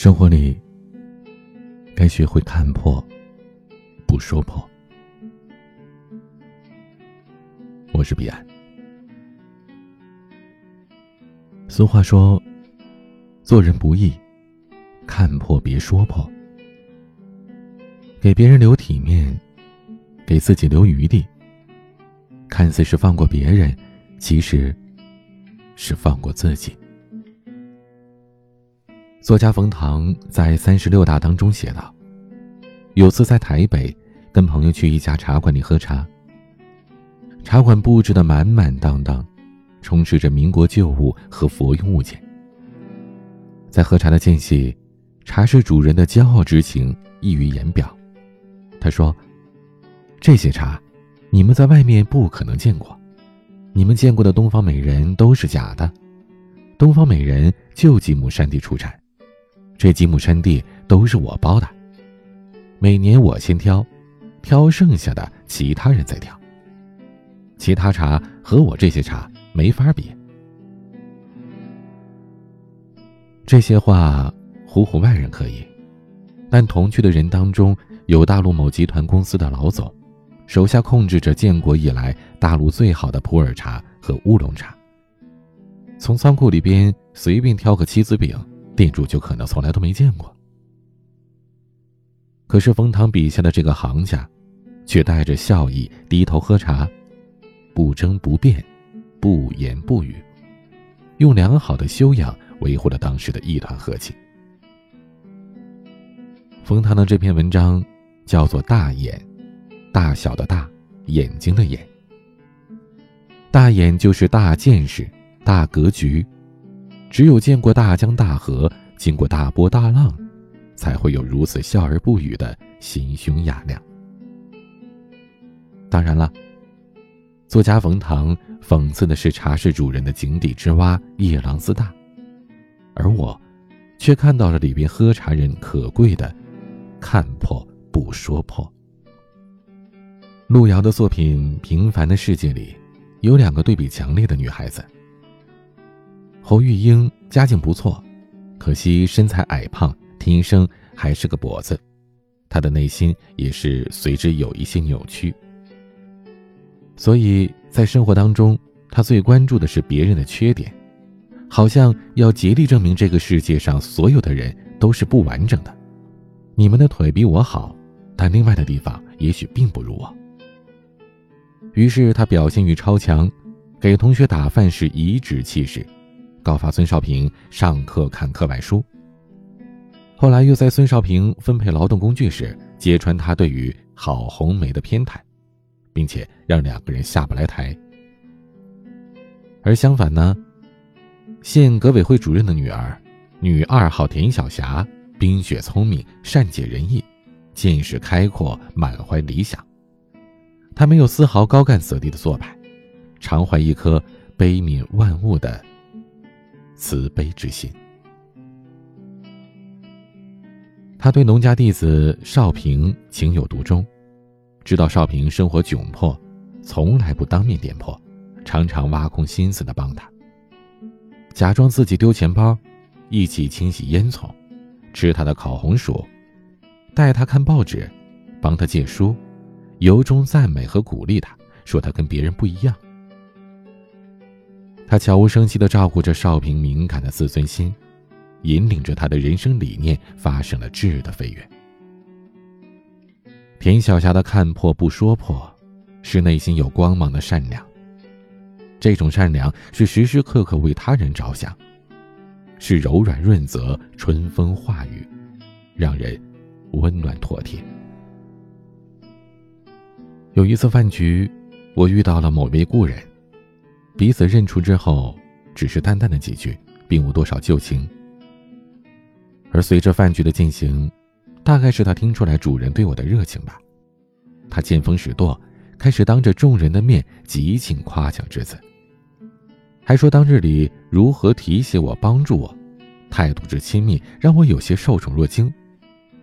生活里，该学会看破，不说破。我是彼岸。俗话说：“做人不易，看破别说破。”给别人留体面，给自己留余地。看似是放过别人，其实是放过自己。作家冯唐在《三十六大》当中写道：“有次在台北，跟朋友去一家茶馆里喝茶。茶馆布置的满满当当，充斥着民国旧物和佛用物件。在喝茶的间隙，茶室主人的骄傲之情溢于言表。他说：‘这些茶，你们在外面不可能见过，你们见过的东方美人都是假的。东方美人就几亩山地出产。’”这几亩山地都是我包的，每年我先挑，挑剩下的其他人再挑。其他茶和我这些茶没法比。这些话唬唬外人可以，但同去的人当中有大陆某集团公司的老总，手下控制着建国以来大陆最好的普洱茶和乌龙茶。从仓库里边随便挑个七子饼。店主就可能从来都没见过，可是冯唐笔下的这个行家，却带着笑意低头喝茶，不争不辩，不言不语，用良好的修养维护了当时的一团和气。冯唐的这篇文章叫做《大眼》，大小的大，眼睛的眼。大眼就是大见识、大格局。只有见过大江大河，经过大波大浪，才会有如此笑而不语的心胸雅量。当然了，作家冯唐讽刺的是茶室主人的井底之蛙夜郎自大，而我，却看到了里边喝茶人可贵的看破不说破。路遥的作品《平凡的世界》里，有两个对比强烈的女孩子。侯玉英家境不错，可惜身材矮胖，天生还是个跛子，她的内心也是随之有一些扭曲。所以在生活当中，他最关注的是别人的缺点，好像要竭力证明这个世界上所有的人都是不完整的。你们的腿比我好，但另外的地方也许并不如我。于是他表现欲超强，给同学打饭时颐指气使。告发孙少平上课看课外书。后来又在孙少平分配劳动工具时揭穿他对于郝红梅的偏袒，并且让两个人下不来台。而相反呢，县革委会主任的女儿，女二号田晓霞，冰雪聪明，善解人意，见识开阔，满怀理想。她没有丝毫高干子弟的做派，常怀一颗悲悯万物的。慈悲之心，他对农家弟子少平情有独钟，知道少平生活窘迫，从来不当面点破，常常挖空心思的帮他，假装自己丢钱包，一起清洗烟囱，吃他的烤红薯，带他看报纸，帮他借书，由衷赞美和鼓励他，说他跟别人不一样。他悄无声息地照顾着少平敏感的自尊心，引领着他的人生理念发生了质的飞跃。田晓霞的看破不说破，是内心有光芒的善良。这种善良是时时刻刻为他人着想，是柔软润泽、春风化雨，让人温暖妥帖。有一次饭局，我遇到了某位故人。彼此认出之后，只是淡淡的几句，并无多少旧情。而随着饭局的进行，大概是他听出来主人对我的热情吧，他见风使舵，开始当着众人的面极尽夸奖之词，还说当日里如何提携我、帮助我，态度之亲密，让我有些受宠若惊，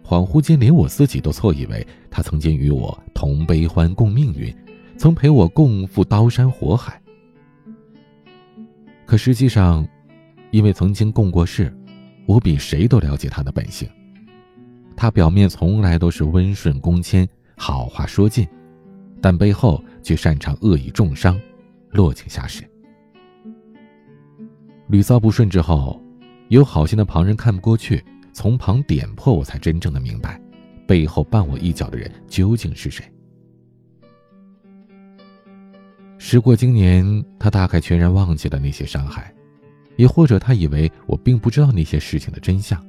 恍惚间连我自己都错以为他曾经与我同悲欢、共命运，曾陪我共赴刀山火海。可实际上，因为曾经共过事，我比谁都了解他的本性。他表面从来都是温顺恭谦，好话说尽，但背后却擅长恶意重伤，落井下石。屡遭不顺之后，有好心的旁人看不过去，从旁点破，我才真正的明白，背后绊我一脚的人究竟是谁。时过今年，他大概全然忘记了那些伤害，也或者他以为我并不知道那些事情的真相。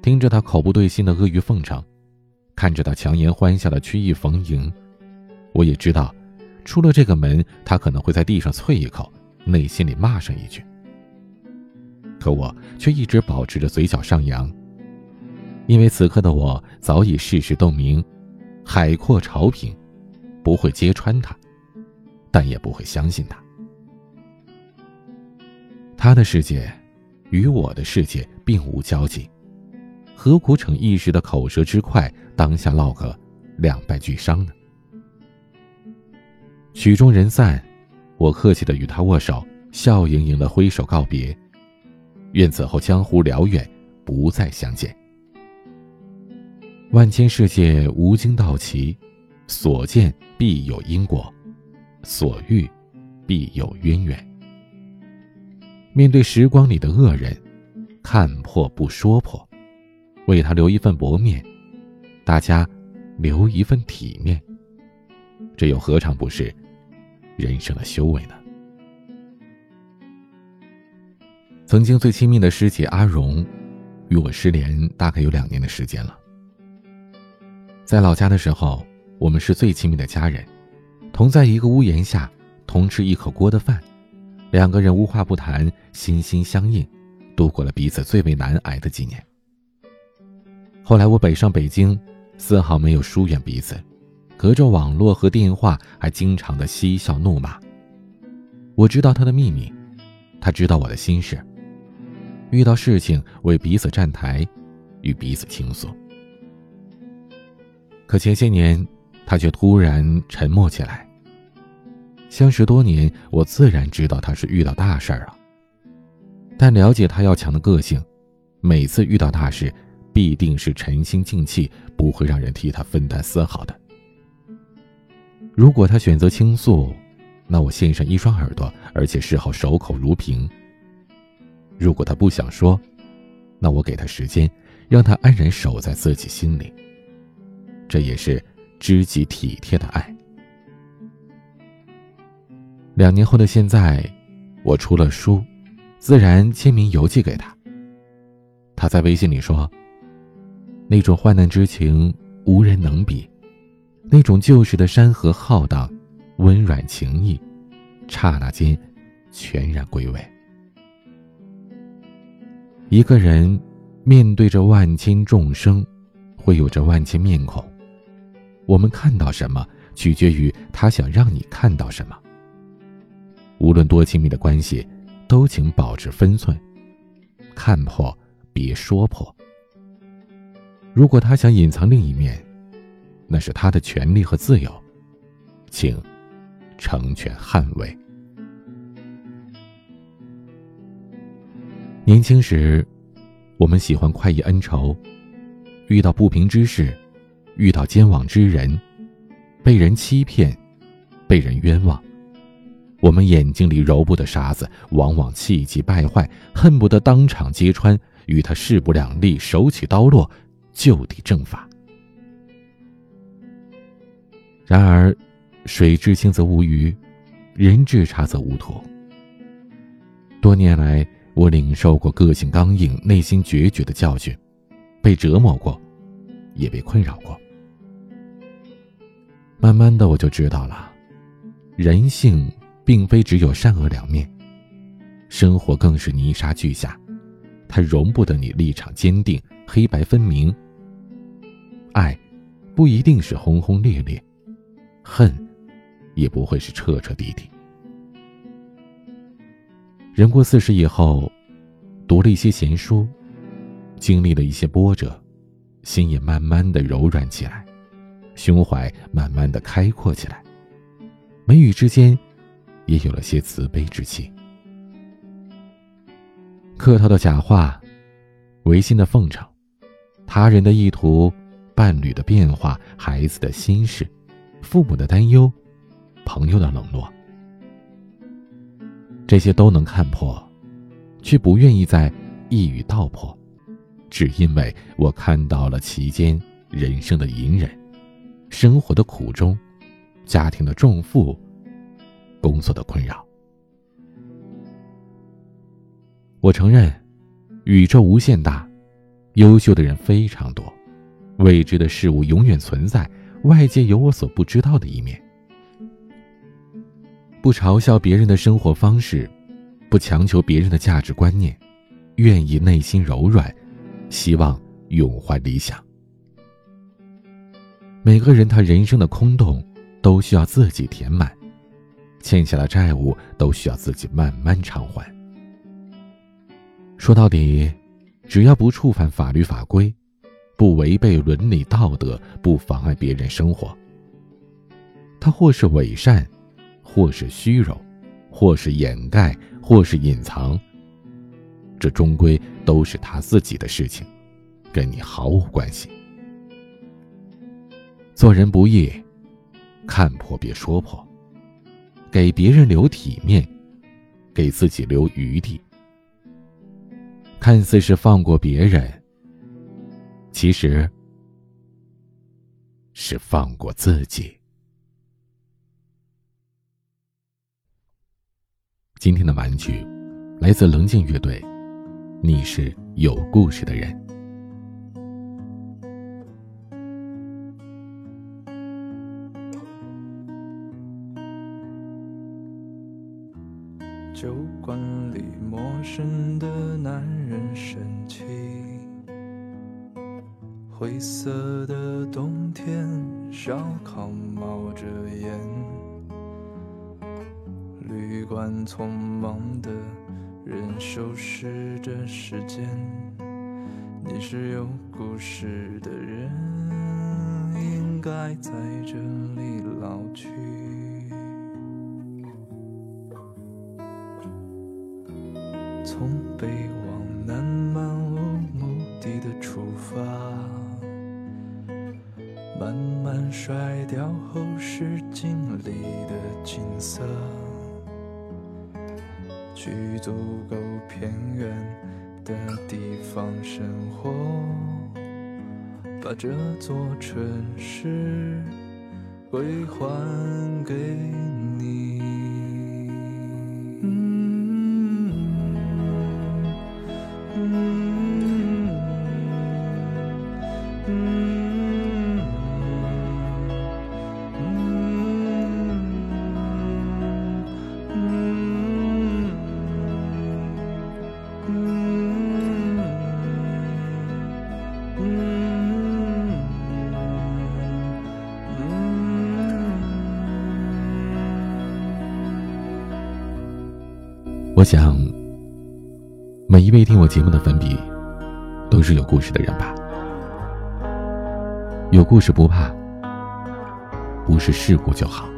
听着他口不对心的阿谀奉承，看着他强颜欢笑的曲意逢迎，我也知道，出了这个门，他可能会在地上啐一口，内心里骂上一句。可我却一直保持着嘴角上扬，因为此刻的我早已事事洞明，海阔潮平。不会揭穿他，但也不会相信他。他的世界与我的世界并无交集，何苦逞一时的口舌之快，当下落个两败俱伤呢？曲终人散，我客气的与他握手，笑盈盈的挥手告别，愿此后江湖辽远，不再相见。万千世界无惊道奇。所见必有因果，所遇必有渊源。面对时光里的恶人，看破不说破，为他留一份薄面，大家留一份体面，这又何尝不是人生的修为呢？曾经最亲密的师姐阿荣，与我失联大概有两年的时间了。在老家的时候。我们是最亲密的家人，同在一个屋檐下，同吃一口锅的饭，两个人无话不谈，心心相印，度过了彼此最为难挨的几年。后来我北上北京，丝毫没有疏远彼此，隔着网络和电话，还经常的嬉笑怒骂。我知道他的秘密，他知道我的心事。遇到事情为彼此站台，与彼此倾诉。可前些年。他却突然沉默起来。相识多年，我自然知道他是遇到大事儿了。但了解他要强的个性，每次遇到大事，必定是沉心静气，不会让人替他分担丝毫的。如果他选择倾诉，那我献上一双耳朵，而且事后守口如瓶。如果他不想说，那我给他时间，让他安然守在自己心里。这也是。知己体贴的爱。两年后的现在，我出了书，自然签名邮寄给他。他在微信里说：“那种患难之情无人能比，那种旧时的山河浩荡，温软情谊，刹那间全然归位。一个人面对着万千众生，会有着万千面孔。”我们看到什么，取决于他想让你看到什么。无论多亲密的关系，都请保持分寸，看破别说破。如果他想隐藏另一面，那是他的权利和自由，请成全捍卫。年轻时，我们喜欢快意恩仇，遇到不平之事。遇到奸枉之人，被人欺骗，被人冤枉，我们眼睛里揉不得沙子，往往气急败坏，恨不得当场揭穿，与他势不两立，手起刀落，就地正法。然而，水至清则无鱼，人至察则无徒。多年来，我领受过个性刚硬、内心决绝的教训，被折磨过，也被困扰过。慢慢的，我就知道了，人性并非只有善恶两面，生活更是泥沙俱下，它容不得你立场坚定、黑白分明。爱，不一定是轰轰烈烈，恨，也不会是彻彻底底。人过四十以后，读了一些闲书，经历了一些波折，心也慢慢的柔软起来。胸怀慢慢的开阔起来，眉宇之间，也有了些慈悲之气。客套的假话，违心的奉承，他人的意图，伴侣的变化，孩子的心事，父母的担忧，朋友的冷落，这些都能看破，却不愿意再一语道破，只因为我看到了其间人生的隐忍，生活的苦衷，家庭的重负，工作的困扰。我承认，宇宙无限大，优秀的人非常多，未知的事物永远存在，外界有我所不知道的一面。不嘲笑别人的生活方式，不强求别人的价值观念，愿意内心柔软，希望永怀理想。每个人他人生的空洞，都需要自己填满，欠下的债务都需要自己慢慢偿还。说到底，只要不触犯法律法规，不违背伦理道德，不妨碍别人生活，他或是伪善，或是虚荣，或是掩盖，或是隐藏，这终归都是他自己的事情，跟你毫无关系。做人不易，看破别说破，给别人留体面，给自己留余地。看似是放过别人，其实是放过自己。今天的玩具来自棱镜乐队，你是有故事的人。馆里陌生的男人生气，灰色的冬天，烧烤冒着烟，旅馆匆忙的人收拾着时间。你是有故事的人，应该在这里老去。甩掉后视镜里的景色，去足够偏远的地方生活，把这座城市归还给你。我想，每一位听我节目的粉笔，都是有故事的人吧。有故事不怕，不是事故就好。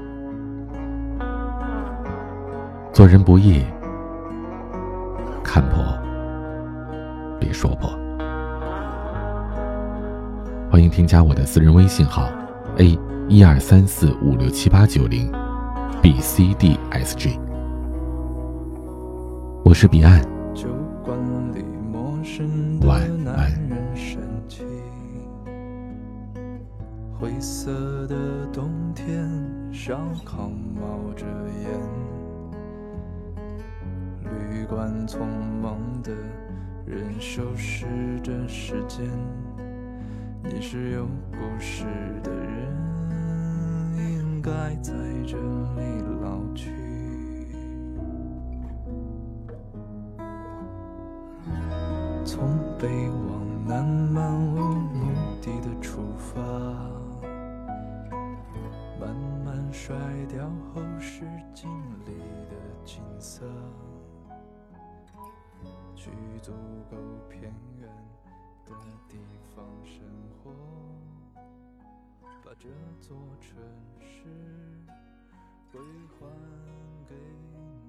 做人不易，看破别说破。欢迎添加我的私人微信号：a 一二三四五六七八九零，b c d s g。我是彼岸，晚安。灰色的冬天，烧烤冒着烟，旅馆匆忙的人收拾着时间。你是有故事的人，应该在这里老去。从北往南漫无目的的出发，慢慢甩掉后视镜里的景色，去足够偏远的地方生活，把这座城市归还给你。